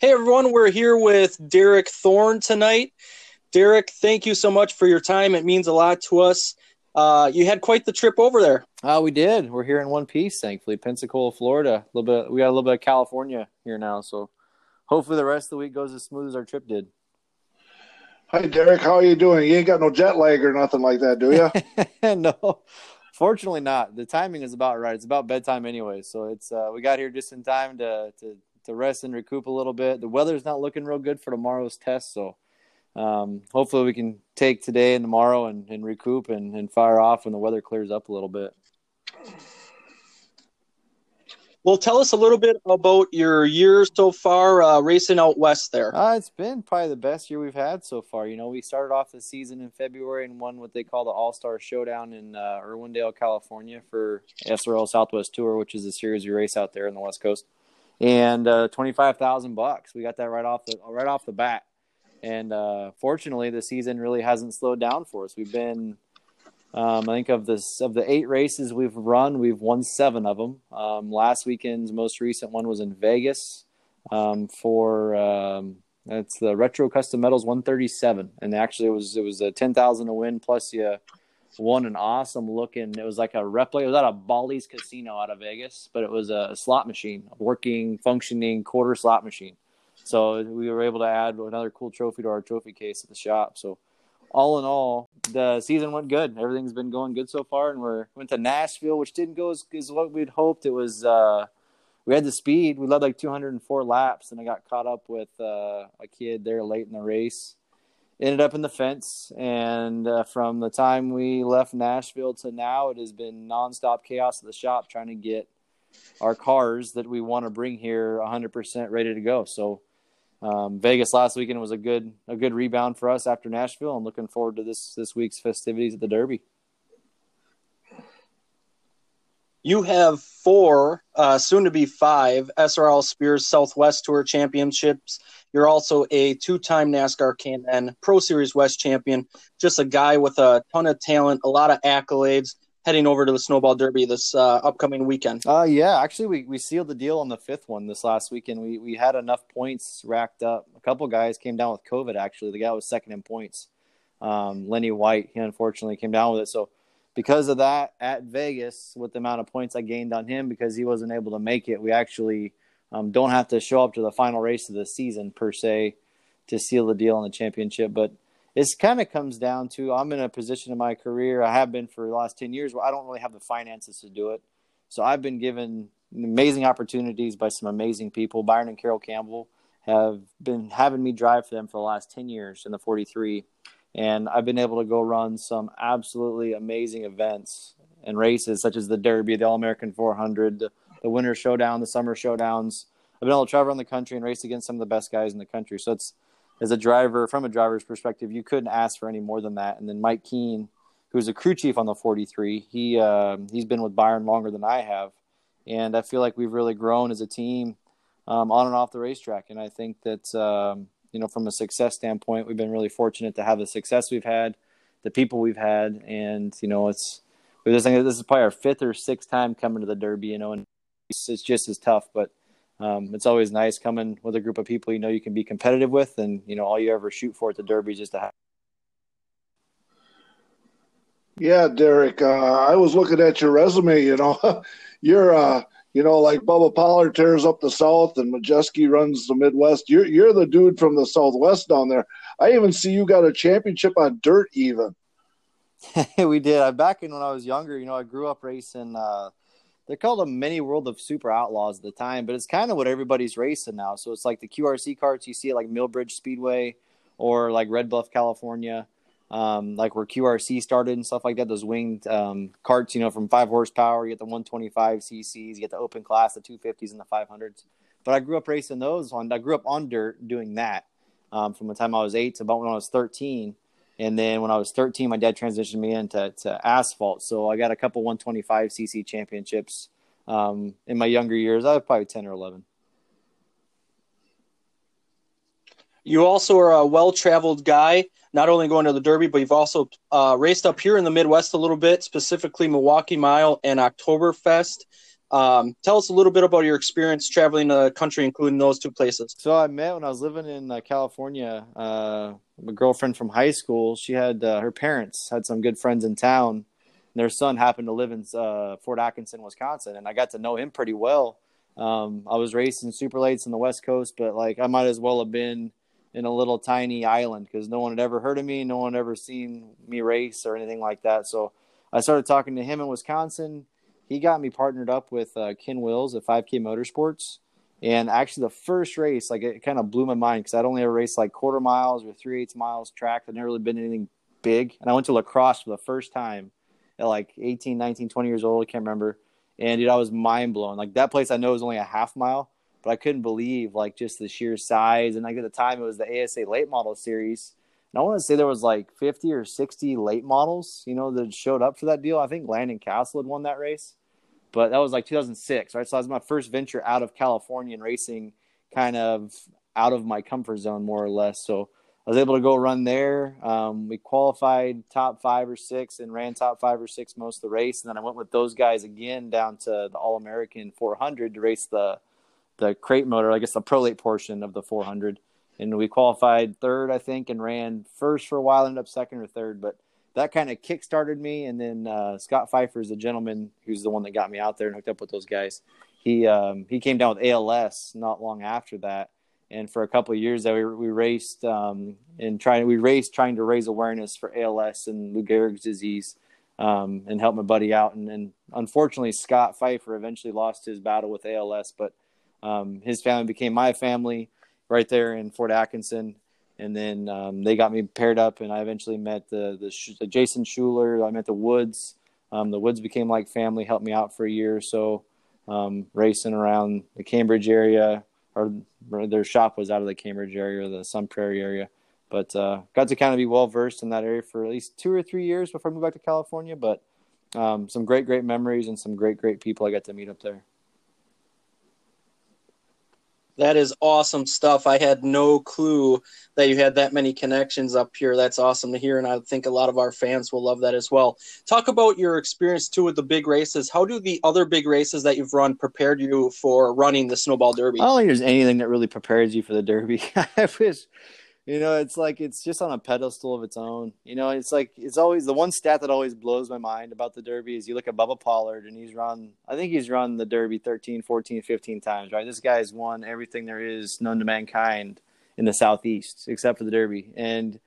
Hey everyone, we're here with Derek Thorn tonight. Derek, thank you so much for your time. It means a lot to us. Uh, you had quite the trip over there. Uh, we did. We're here in one piece, thankfully. Pensacola, Florida. A little bit. We got a little bit of California here now, so hopefully the rest of the week goes as smooth as our trip did. Hi, Derek. How are you doing? You ain't got no jet lag or nothing like that, do you? no, fortunately not. The timing is about right. It's about bedtime anyway, so it's uh, we got here just in time to to to rest and recoup a little bit. The weather's not looking real good for tomorrow's test, so um, hopefully we can take today and tomorrow and, and recoup and, and fire off when the weather clears up a little bit. Well, tell us a little bit about your year so far uh, racing out west there. Uh, it's been probably the best year we've had so far. You know, we started off the season in February and won what they call the All Star Showdown in uh, Irwindale, California for SRL Southwest Tour, which is a series we race out there in the West Coast and uh, twenty five thousand bucks. We got that right off the right off the bat, and uh, fortunately, the season really hasn't slowed down for us. We've been, um, I think, of this of the eight races we've run, we've won seven of them. Um, last weekend's most recent one was in Vegas um, for um, it's the Retro Custom Metals 137, and actually it was it was a ten thousand to win plus you won an awesome looking. It was like a replica. It was at a Bally's casino out of Vegas, but it was a slot machine, a working, functioning quarter slot machine. So we were able to add another cool trophy to our trophy case at the shop. So all in all, the season went good. Everything's been going good so far, and we're went to Nashville, which didn't go as, as what we'd hoped. It was uh, we had the speed. We led like 204 laps, and I got caught up with uh, a kid there late in the race ended up in the fence. And uh, from the time we left Nashville to now, it has been nonstop chaos at the shop trying to get our cars that we want to bring here 100% ready to go. So um, Vegas last weekend was a good a good rebound for us after Nashville. I'm looking forward to this this week's festivities at the Derby. You have four, uh, soon to be five, SRL Spears Southwest Tour Championships. You're also a two time NASCAR K&N Pro Series West champion. Just a guy with a ton of talent, a lot of accolades. Heading over to the Snowball Derby this uh, upcoming weekend. Uh, yeah, actually, we, we sealed the deal on the fifth one this last weekend. We we had enough points racked up. A couple guys came down with COVID. Actually, the guy was second in points. Um, Lenny White, he unfortunately came down with it. So because of that at Vegas with the amount of points I gained on him because he wasn't able to make it, we actually um, don't have to show up to the final race of the season per se to seal the deal on the championship. But it kind of comes down to I'm in a position in my career, I have been for the last 10 years, where I don't really have the finances to do it. So I've been given amazing opportunities by some amazing people. Byron and Carol Campbell have been having me drive for them for the last 10 years in the 43 and I've been able to go run some absolutely amazing events and races such as the Derby, the All American 400, the, the Winter Showdown, the Summer Showdowns. I've been able to travel around the country and race against some of the best guys in the country. So it's as a driver, from a driver's perspective, you couldn't ask for any more than that. And then Mike Keene, who's a crew chief on the 43, he uh, he's been with Byron longer than I have, and I feel like we've really grown as a team um, on and off the racetrack. And I think that um, you know, from a success standpoint, we've been really fortunate to have the success we've had, the people we've had, and you know, it's this is probably our fifth or sixth time coming to the Derby, you know, and it's, just as tough, but um, it's always nice coming with a group of people you know you can be competitive with, and you know, all you ever shoot for at the Derby is just to have. Yeah, Derek, uh, I was looking at your resume. You know, you're uh, you know, like Bubba Pollard tears up the South and Majeski runs the Midwest. You're you're the dude from the Southwest down there. I even see you got a championship on dirt, even. we did. I back in when I was younger. You know, I grew up racing. Uh, they're called a mini world of super outlaws at the time, but it's kind of what everybody's racing now. So it's like the QRC carts you see at like Millbridge Speedway or like Red Bluff, California um, like where QRC started and stuff like that. Those winged um, carts, you know, from five horsepower, you get the 125 cc's, you get the open class, the 250s, and the 500s. But I grew up racing those on. I grew up on dirt doing that um, from the time I was eight to about when I was 13. And then when I was 13, my dad transitioned me into to asphalt. So I got a couple 125 cc championships um, in my younger years. I was probably 10 or 11. You also are a well traveled guy not only going to the Derby, but you've also uh, raced up here in the Midwest a little bit, specifically Milwaukee Mile and Oktoberfest. Um, tell us a little bit about your experience traveling the country, including those two places. So I met when I was living in uh, California. Uh, a girlfriend from high school. She had uh, her parents had some good friends in town. And their son happened to live in uh, Fort Atkinson, Wisconsin, and I got to know him pretty well. Um, I was racing super lates in the West Coast, but like I might as well have been in a little tiny island because no one had ever heard of me, no one had ever seen me race or anything like that. So I started talking to him in Wisconsin. He got me partnered up with uh, Ken Wills at 5K Motorsports. And actually, the first race, like it kind of blew my mind because I'd only ever raced like quarter miles or three eighths miles track. I'd never really been anything big. And I went to La Crosse for the first time at like 18, 19, 20 years old. I can't remember. And dude, I was mind blown. Like that place I know is only a half mile, but I couldn't believe like just the sheer size. And like at the time, it was the ASA late model series. And I want to say there was like 50 or 60 late models, you know, that showed up for that deal. I think Landon Castle had won that race, but that was like 2006, right? So that was my first venture out of California and racing kind of out of my comfort zone, more or less. So I was able to go run there. Um, we qualified top five or six and ran top five or six most of the race. And then I went with those guys again down to the All American 400 to race the the crate motor, I guess the pro late portion of the 400. And we qualified third, I think, and ran first for a while, ended up second or third. But that kind of kick started me. And then uh, Scott Pfeiffer is the gentleman who's the one that got me out there and hooked up with those guys. He um, he came down with ALS not long after that, and for a couple of years that we we raced um, and trying we raced trying to raise awareness for ALS and Lou Gehrig's disease. Um, and help my buddy out. And, and, unfortunately, Scott Pfeiffer eventually lost his battle with ALS, but um, his family became my family right there in Fort Atkinson. And then um, they got me paired up, and I eventually met the, the, the Jason Schuler. I met the Woods. Um, the Woods became like family, helped me out for a year or so, um, racing around the Cambridge area, or their shop was out of the Cambridge area, the Sun Prairie area. But uh, got to kind of be well versed in that area for at least two or three years before I moved back to California. But um, some great, great memories and some great, great people I got to meet up there. That is awesome stuff. I had no clue that you had that many connections up here. That's awesome to hear, and I think a lot of our fans will love that as well. Talk about your experience too with the big races. How do the other big races that you've run prepared you for running the Snowball Derby? I don't think there's anything that really prepares you for the Derby. I wish you know, it's like it's just on a pedestal of its own. You know, it's like it's always the one stat that always blows my mind about the Derby is you look at Bubba Pollard and he's run I think he's run the Derby 13, 14, 15 times, right? This guy's won everything there is known to mankind in the southeast except for the Derby. And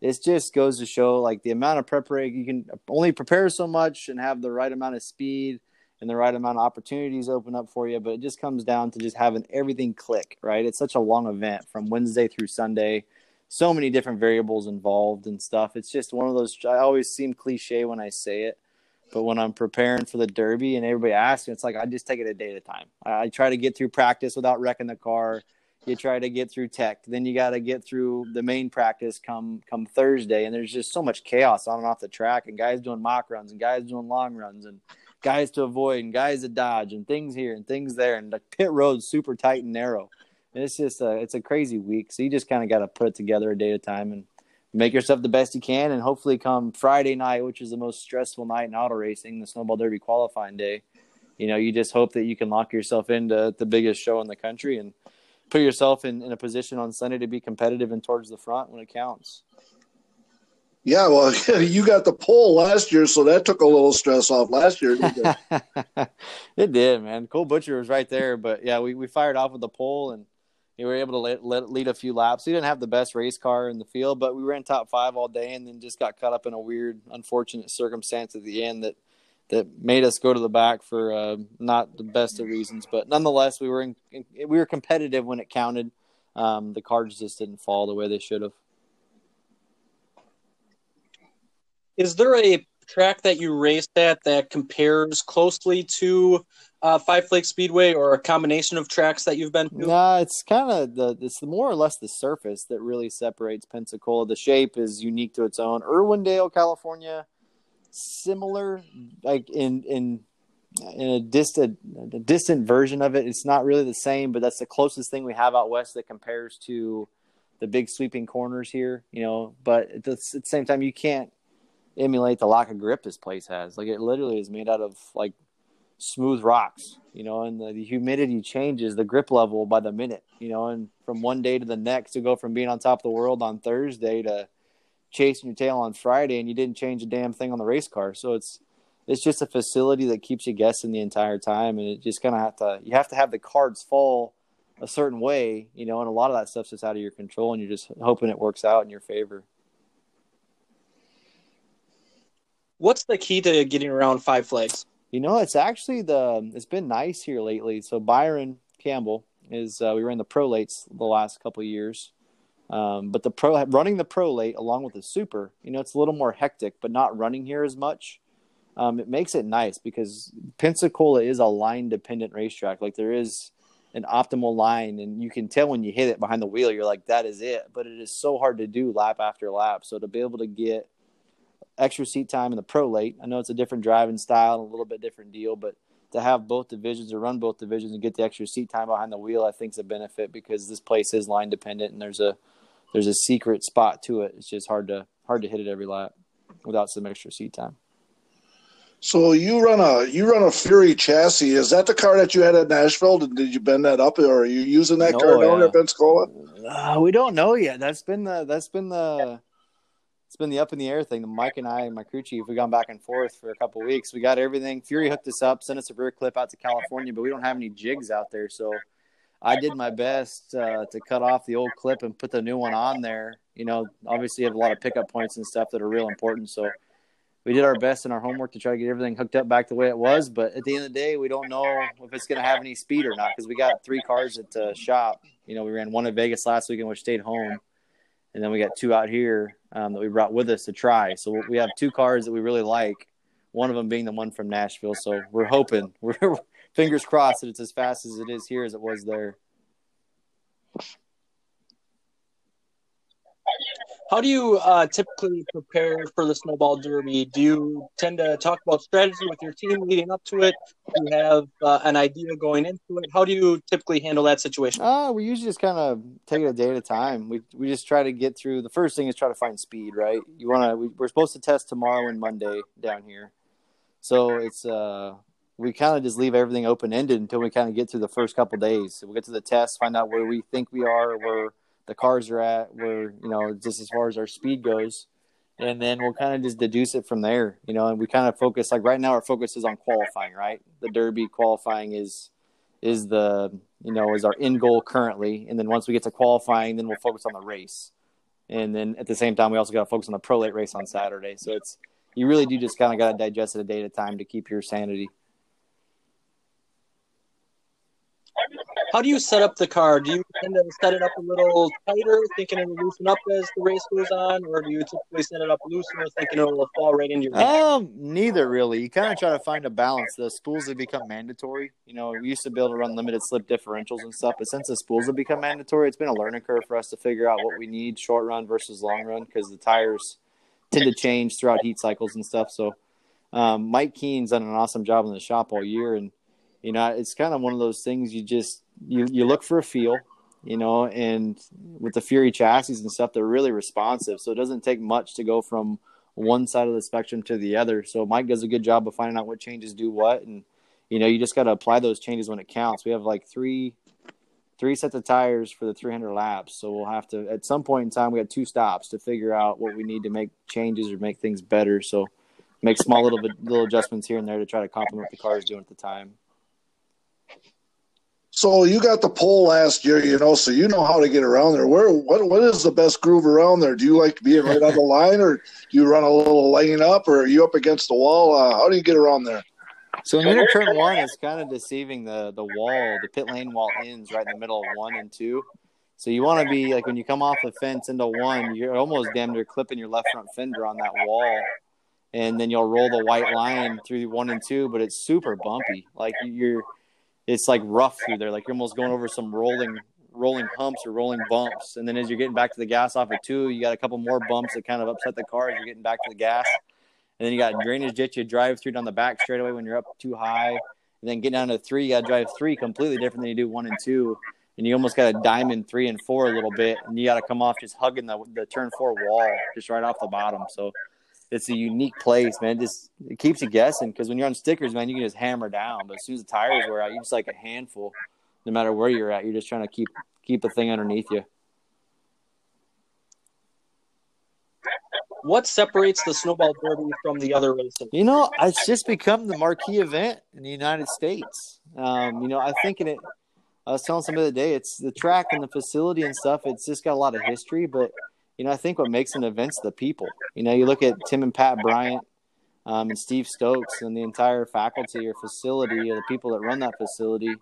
it just goes to show like the amount of preparation you can only prepare so much and have the right amount of speed and the right amount of opportunities open up for you, but it just comes down to just having everything click, right? It's such a long event from Wednesday through Sunday so many different variables involved and stuff. It's just one of those. I always seem cliche when I say it, but when I'm preparing for the Derby and everybody asks me, it's like I just take it a day at a time. I, I try to get through practice without wrecking the car. You try to get through tech, then you got to get through the main practice come come Thursday, and there's just so much chaos on and off the track, and guys doing mock runs, and guys doing long runs, and guys to avoid, and guys to dodge, and things here and things there, and the pit road's super tight and narrow it's just a it's a crazy week. So you just kind of got to put it together a day at a time and make yourself the best you can. And hopefully, come Friday night, which is the most stressful night in auto racing, the Snowball Derby qualifying day, you know, you just hope that you can lock yourself into the biggest show in the country and put yourself in, in a position on Sunday to be competitive and towards the front when it counts. Yeah, well, you got the pole last year, so that took a little stress off last year. It? it? did, man. Cole Butcher was right there, but yeah, we, we fired off with the pole and we were able to let, let, lead a few laps. We didn't have the best race car in the field, but we ran top five all day, and then just got caught up in a weird, unfortunate circumstance at the end that that made us go to the back for uh, not the best of reasons. But nonetheless, we were in, we were competitive when it counted. Um, the cards just didn't fall the way they should have. Is there a track that you raced at that compares closely to uh, Five Flags Speedway or a combination of tracks that you've been to? Nah, it's kind of the it's more or less the surface that really separates Pensacola. The shape is unique to its own. Irwindale, California, similar, like in in in a distant a distant version of it. It's not really the same, but that's the closest thing we have out west that compares to the big sweeping corners here. You know, but at the, at the same time, you can't emulate the lack of grip this place has. Like it literally is made out of like smooth rocks, you know, and the, the, humidity changes the grip level by the minute, you know, and from one day to the next, to go from being on top of the world on Thursday to chasing your tail on Friday, and you didn't change a damn thing on the race car. So it's it's just a facility that keeps you guessing the entire time, and it just kind of have to you have to have the cards fall a certain way, you know, and a lot of that stuff's just out of your control, and you're just hoping it works out in your favor. What's the key to getting around Five Flags? You know, it's actually the it's been nice here lately. So Byron Campbell is uh, we ran the prolates the last couple years, um, but the pro running the prolate along with the super, you know, it's a little more hectic, but not running here as much. Um, it makes it nice because Pensacola is a line dependent racetrack. Like there is an optimal line, and you can tell when you hit it behind the wheel, you're like, that is it. But it is so hard to do lap after lap. So to be able to get extra seat time in the prolate. I know it's a different driving style a little bit different deal, but to have both divisions or run both divisions and get the extra seat time behind the wheel, I think is a benefit because this place is line dependent and there's a there's a secret spot to it. It's just hard to hard to hit it every lap without some extra seat time. So you run a you run a Fury chassis. Is that the car that you had at Nashville? Did you bend that up, or are you using that no, car down yeah. at Pensacola? Uh, we don't know yet. That's been the that's been the it's been the up in the air thing. Mike and I and my crew chief, we've gone back and forth for a couple weeks. We got everything. Fury hooked us up, sent us a rear clip out to California, but we don't have any jigs out there. So I did my best uh, to cut off the old clip and put the new one on there. You know, obviously you have a lot of pickup points and stuff that are real important. So we did our best in our homework to try to get everything hooked up back the way it was. But at the end of the day, we don't know if it's going to have any speed or not because we got three cars at the shop. You know, we ran one in Vegas last weekend, which stayed home and then we got two out here um, that we brought with us to try. So we have two cars that we really like. One of them being the one from Nashville. So we're hoping, we're fingers crossed that it's as fast as it is here as it was there. How do you uh, typically prepare for the snowball derby? Do you tend to talk about strategy with your team leading up to it? Do you have uh, an idea going into it? How do you typically handle that situation? Uh, we usually just kind of take it a day at a time. We we just try to get through. The first thing is try to find speed. Right? You want to. We, we're supposed to test tomorrow and Monday down here, so it's uh we kind of just leave everything open ended until we kind of get through the first couple days. So we get to the test, find out where we think we are, or where the cars are at, where you know just as far as our speed goes, and then we'll kind of just deduce it from there. You know, and we kind of focus like right now our focus is on qualifying. Right, the Derby qualifying is is the you know is our end goal currently, and then once we get to qualifying, then we'll focus on the race, and then at the same time we also got to focus on the prolate race on Saturday. So it's you really do just kind of got to digest it a day at a time to keep your sanity. How do you set up the car? Do you tend to set it up a little tighter, thinking it will loosen up as the race goes on, or do you typically set it up looser, thinking it will fall right into your? Um, neither really. You kind of try to find a balance. The spools have become mandatory. You know, we used to be able to run limited slip differentials and stuff, but since the spools have become mandatory, it's been a learning curve for us to figure out what we need short run versus long run because the tires tend to change throughout heat cycles and stuff. So, um, Mike Keen's done an awesome job in the shop all year, and you know, it's kind of one of those things you just you you look for a feel, you know, and with the Fury chassis and stuff, they're really responsive. So it doesn't take much to go from one side of the spectrum to the other. So Mike does a good job of finding out what changes do what, and you know, you just got to apply those changes when it counts. We have like three three sets of tires for the 300 laps. So we'll have to, at some point in time, we got two stops to figure out what we need to make changes or make things better. So make small little little adjustments here and there to try to complement the car is doing at the time. So you got the pole last year, you know, so you know how to get around there. Where what what is the best groove around there? Do you like to be right on the line, or do you run a little lane up, or are you up against the wall? Uh, how do you get around there? So in inner turn one is kind of deceiving. The the wall, the pit lane wall ends right in the middle of one and two. So you want to be like when you come off the fence into one, you're almost damn near clipping your left front fender on that wall, and then you'll roll the white line through one and two. But it's super bumpy. Like you're it's like rough through there. Like you're almost going over some rolling rolling humps or rolling bumps. And then as you're getting back to the gas off of two, you got a couple more bumps that kind of upset the car as you're getting back to the gas. And then you got drainage ditch you drive through down the back straightaway when you're up too high. And then get down to three, you got to drive three completely different than you do one and two. And you almost got a diamond three and four a little bit. And you got to come off just hugging the, the turn four wall just right off the bottom. So it's a unique place, man. It just it keeps you guessing because when you're on stickers, man, you can just hammer down. But as soon as the tires wear out, you're just like a handful. No matter where you're at, you're just trying to keep keep the thing underneath you. What separates the snowball derby from the other races? You know, it's just become the marquee event in the United States. Um, you know, I think in it. I was telling somebody the other day, it's the track and the facility and stuff. It's just got a lot of history, but you know, I think what makes an event's the people. You know, you look at Tim and Pat Bryant um, and Steve Stokes and the entire faculty or facility or the people that run that facility.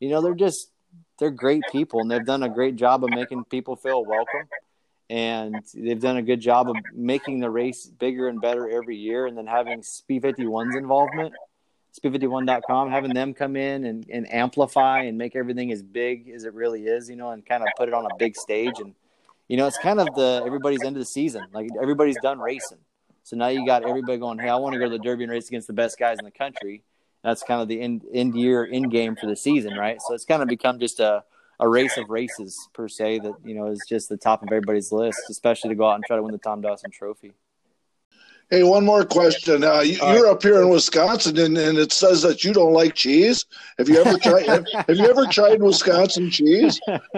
You know, they're just they're great people and they've done a great job of making people feel welcome. And they've done a good job of making the race bigger and better every year, and then having Speed 51's involvement, speed51.com, having them come in and, and amplify and make everything as big as it really is, you know, and kind of put it on a big stage and you know, it's kind of the everybody's end of the season. Like everybody's done racing. So now you got everybody going, hey, I want to go to the Derby and race against the best guys in the country. That's kind of the end, end year end game for the season, right? So it's kind of become just a, a race of races per se that you know is just the top of everybody's list, especially to go out and try to win the Tom Dawson Trophy. Hey, one more question. Uh, you, are up here in Wisconsin, and, and, it says that you don't like cheese. Have you ever tried? have, have, you ever tried Wisconsin cheese?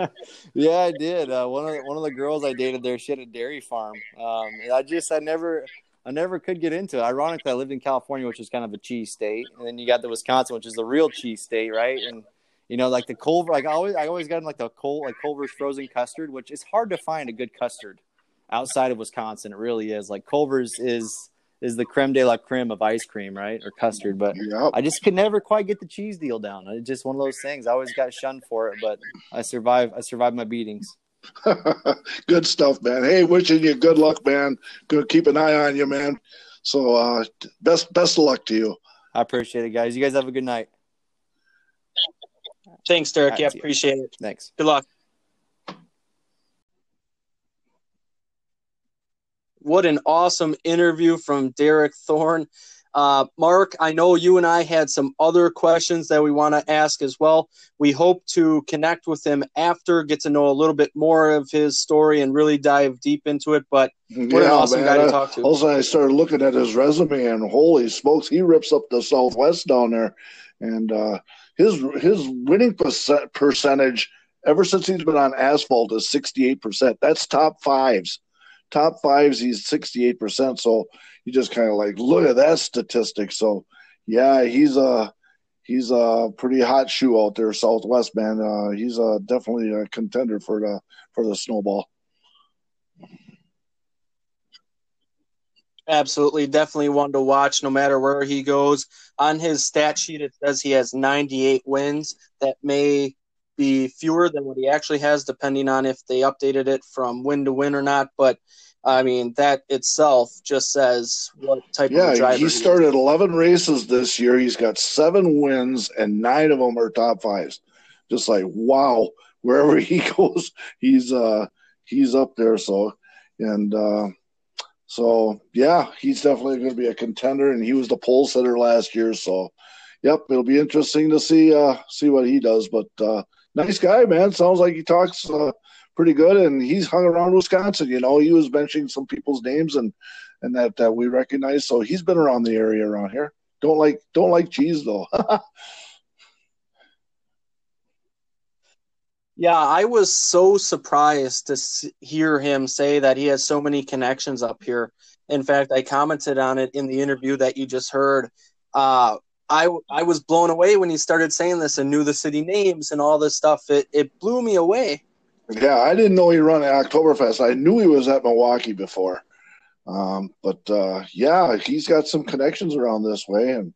yeah, I did. Uh, one of the, one of the girls I dated there, she had a dairy farm. Um, I just I never I never could get into it. Ironically, I lived in California, which is kind of a cheese state, and then you got the Wisconsin, which is the real cheese state, right? And you know, like the Culver, like I always I always got like the Col like Culver's frozen custard, which is hard to find a good custard outside of Wisconsin. It really is. Like Culver's is is the creme de la creme of ice cream, right, or custard. But yep. I just could never quite get the cheese deal down. It's just one of those things. I always got shunned for it, but I survived. I survived my beatings. good stuff, man. Hey, wishing you good luck, man. Gonna keep an eye on you, man. So uh, best best of luck to you. I appreciate it, guys. You guys have a good night. Thanks, Derek. Right, yeah, appreciate it. Thanks. Good luck. What an awesome interview from Derek Thorn. Uh, Mark, I know you and I had some other questions that we want to ask as well. We hope to connect with him after, get to know a little bit more of his story, and really dive deep into it. But what yeah, an awesome man. guy to talk to. Also, I started looking at his resume, and holy smokes, he rips up the Southwest down there. And uh, his his winning percentage ever since he's been on asphalt is 68%. That's top fives top fives, he's 68%. So you just kind of like look at that statistic. So yeah, he's a he's a pretty hot shoe out there, Southwest man. Uh, he's a, definitely a contender for the for the snowball. Absolutely, definitely one to watch no matter where he goes. On his stat sheet, it says he has 98 wins. That may be fewer than what he actually has, depending on if they updated it from win to win or not. But I mean, that itself just says what type yeah, of driver. he started 11 races this year. He's got seven wins, and nine of them are top fives. Just like wow, wherever he goes, he's uh he's up there. So and uh, so yeah, he's definitely going to be a contender, and he was the pole sitter last year. So yep, it'll be interesting to see uh see what he does. But uh, nice guy, man. Sounds like he talks. Uh, pretty good, and he's hung around Wisconsin. You know, he was mentioning some people's names and and that that we recognize. So he's been around the area around here. Don't like don't like cheese though. yeah, I was so surprised to hear him say that he has so many connections up here. In fact, I commented on it in the interview that you just heard. Uh, I I was blown away when he started saying this and knew the city names and all this stuff. It it blew me away. Yeah, I didn't know he run at Oktoberfest. I knew he was at Milwaukee before. Um, but uh, yeah, he's got some connections around this way, and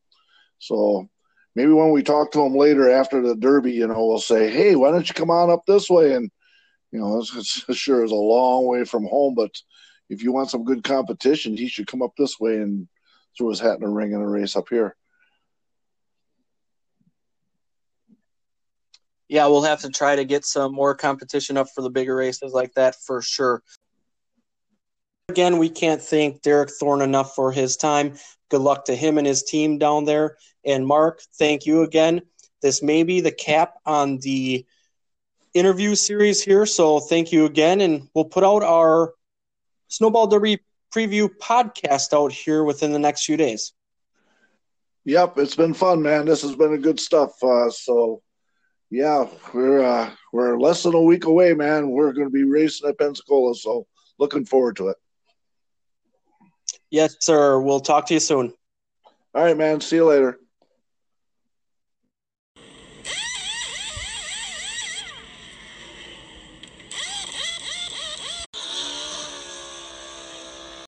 so maybe when we talk to him later after the Derby, you know, we'll say, "Hey, why don't you come on up this way?" And you know, it's, it's sure is a long way from home, but if you want some good competition, he should come up this way and throw his hat in the ring in a race up here. Yeah, we'll have to try to get some more competition up for the bigger races like that for sure. Again, we can't thank Derek Thorn enough for his time. Good luck to him and his team down there. And Mark, thank you again. This may be the cap on the interview series here. So thank you again. And we'll put out our Snowball Derby preview podcast out here within the next few days. Yep, it's been fun, man. This has been a good stuff. Uh, so, yeah, we're uh, we're less than a week away, man. We're going to be racing at Pensacola, so looking forward to it. Yes, sir. We'll talk to you soon. All right, man. See you later.